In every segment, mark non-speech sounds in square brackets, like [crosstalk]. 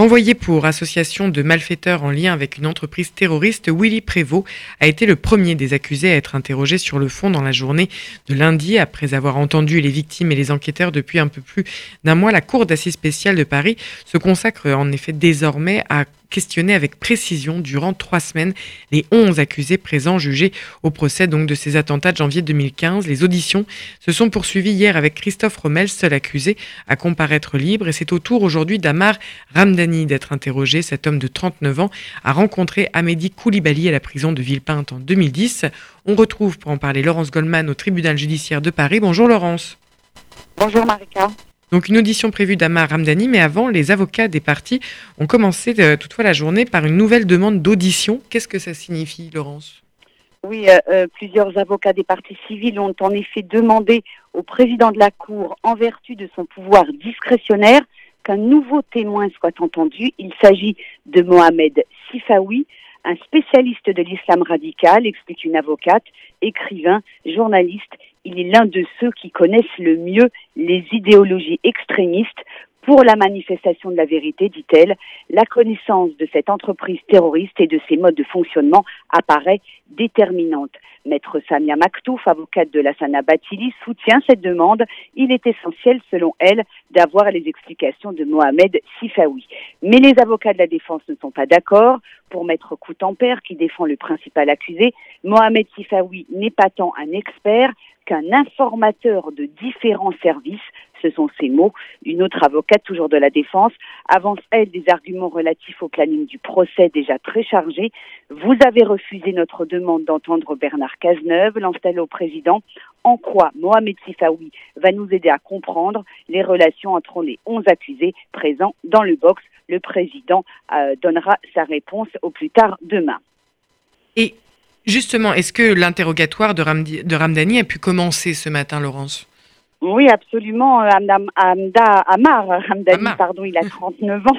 Envoyé pour association de malfaiteurs en lien avec une entreprise terroriste, Willy Prévost a été le premier des accusés à être interrogé sur le fond dans la journée de lundi. Après avoir entendu les victimes et les enquêteurs depuis un peu plus d'un mois, la Cour d'assises spéciale de Paris se consacre en effet désormais à questionné avec précision durant trois semaines les 11 accusés présents jugés au procès donc de ces attentats de janvier 2015. Les auditions se sont poursuivies hier avec Christophe Rommel, seul accusé à comparaître libre. Et c'est au tour aujourd'hui d'Amar Ramdani d'être interrogé. Cet homme de 39 ans a rencontré Amédi Koulibaly à la prison de Villepinte en 2010. On retrouve pour en parler Laurence Goldman au tribunal judiciaire de Paris. Bonjour Laurence. Bonjour Marika. Donc une audition prévue d'Amar Ramdani, mais avant, les avocats des parties ont commencé euh, toutefois la journée par une nouvelle demande d'audition. Qu'est-ce que ça signifie, Laurence? Oui, euh, euh, plusieurs avocats des parties civiles ont en effet demandé au président de la Cour, en vertu de son pouvoir discrétionnaire, qu'un nouveau témoin soit entendu. Il s'agit de Mohamed Sifawi, un spécialiste de l'islam radical, explique une avocate, écrivain, journaliste il est l'un de ceux qui connaissent le mieux les idéologies extrémistes pour la manifestation de la vérité, dit-elle, la connaissance de cette entreprise terroriste et de ses modes de fonctionnement apparaît déterminante. Maître Samia Maktouf, avocate de la Sana Batili, soutient cette demande. Il est essentiel, selon elle, d'avoir les explications de Mohamed Sifawi. Mais les avocats de la défense ne sont pas d'accord. Pour Maître Coutempère, qui défend le principal accusé, Mohamed Sifawi n'est pas tant un expert qu'un informateur de différents services ce sont ces mots. Une autre avocate, toujours de la défense, avance, elle, des arguments relatifs au planning du procès déjà très chargé. Vous avez refusé notre demande d'entendre Bernard Cazeneuve, l'installer au président. En quoi Mohamed Sifawi va nous aider à comprendre les relations entre les 11 accusés présents dans le box? Le président euh, donnera sa réponse au plus tard demain. Et justement, est-ce que l'interrogatoire de Ramdani a pu commencer ce matin, Laurence? Oui, absolument. Euh, Amda, Amar Hamdani, pardon, il a [laughs] 39 ans.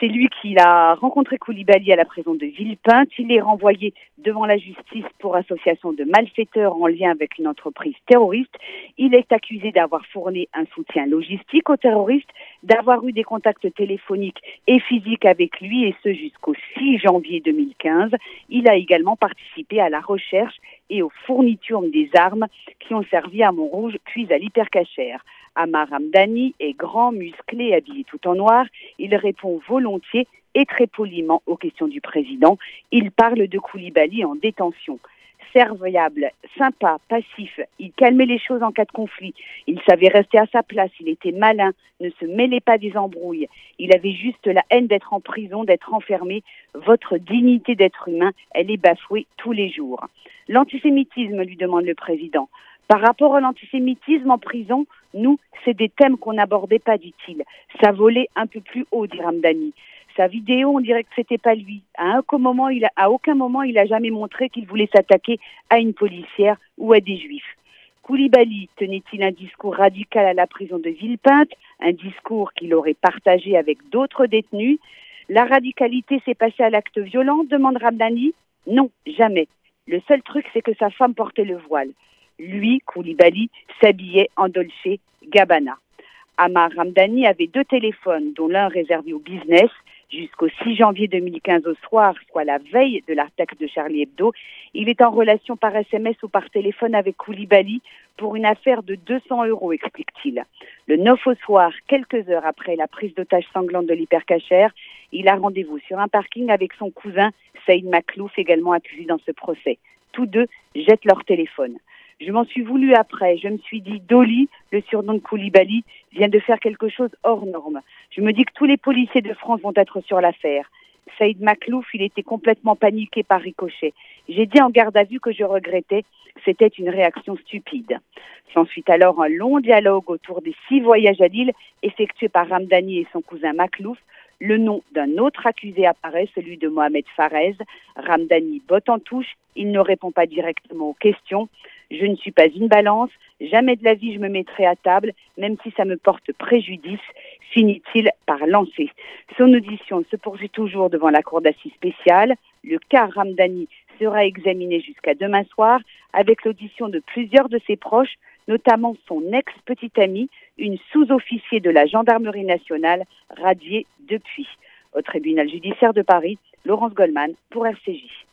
C'est lui qui a rencontré Koulibaly à la prison de Villepinte. Il est renvoyé devant la justice pour association de malfaiteurs en lien avec une entreprise terroriste. Il est accusé d'avoir fourni un soutien logistique aux terroristes, d'avoir eu des contacts téléphoniques et physiques avec lui, et ce jusqu'au 6 janvier 2015. Il a également participé à la recherche et aux fournitures des armes qui ont servi à Montrouge, puis à l'hypercachère. Amar Hamdani est grand, musclé, habillé tout en noir. Il répond volontiers et très poliment aux questions du président. Il parle de Koulibaly en détention. Serviable, sympa, passif, il calmait les choses en cas de conflit. Il savait rester à sa place, il était malin, ne se mêlait pas des embrouilles. Il avait juste la haine d'être en prison, d'être enfermé. Votre dignité d'être humain, elle est bafouée tous les jours. L'antisémitisme, lui demande le président. Par rapport à l'antisémitisme en prison, nous, c'est des thèmes qu'on n'abordait pas, dit-il. Ça volait un peu plus haut, dit Ramdani. Sa vidéo, on dirait que c'était pas lui. À, aucun moment, il a jamais montré qu'il voulait s'attaquer à une policière ou à des juifs. Koulibaly tenait-il un discours radical à la prison de Villepinte, un discours qu'il aurait partagé avec d'autres détenus? La radicalité s'est passée à l'acte violent demande Ramdani. Non, jamais. Le seul truc, c'est que sa femme portait le voile. Lui, Koulibaly, s'habillait en Dolce Gabbana. Amar Ramdani avait deux téléphones, dont l'un réservé au business, jusqu'au 6 janvier 2015 au soir, soit la veille de l'attaque de Charlie Hebdo. Il est en relation par SMS ou par téléphone avec Koulibaly pour une affaire de 200 euros, explique-t-il. Le 9 au soir, quelques heures après la prise d'otage sanglante de l'hypercachère, il a rendez-vous sur un parking avec son cousin Saïd Maklouf, également accusé dans ce procès. Tous deux jettent leur téléphone. Je m'en suis voulu après. Je me suis dit, Dolly, le surnom de Koulibaly, vient de faire quelque chose hors norme. Je me dis que tous les policiers de France vont être sur l'affaire. Saïd Maklouf, il était complètement paniqué par ricochet. J'ai dit en garde à vue que je regrettais. C'était une réaction stupide. S'ensuit alors un long dialogue autour des six voyages à Lille effectués par Ramdani et son cousin Maklouf. Le nom d'un autre accusé apparaît, celui de Mohamed Farez. Ramdani botte en touche. Il ne répond pas directement aux questions. Je ne suis pas une balance, jamais de la vie je me mettrai à table, même si ça me porte préjudice, finit-il par lancer. Son audition se poursuit toujours devant la cour d'assises spéciale. Le cas Ramdani sera examiné jusqu'à demain soir avec l'audition de plusieurs de ses proches, notamment son ex-petite amie, une sous-officier de la gendarmerie nationale, radiée depuis. au tribunal judiciaire de Paris. Laurence Goldman pour RCJ.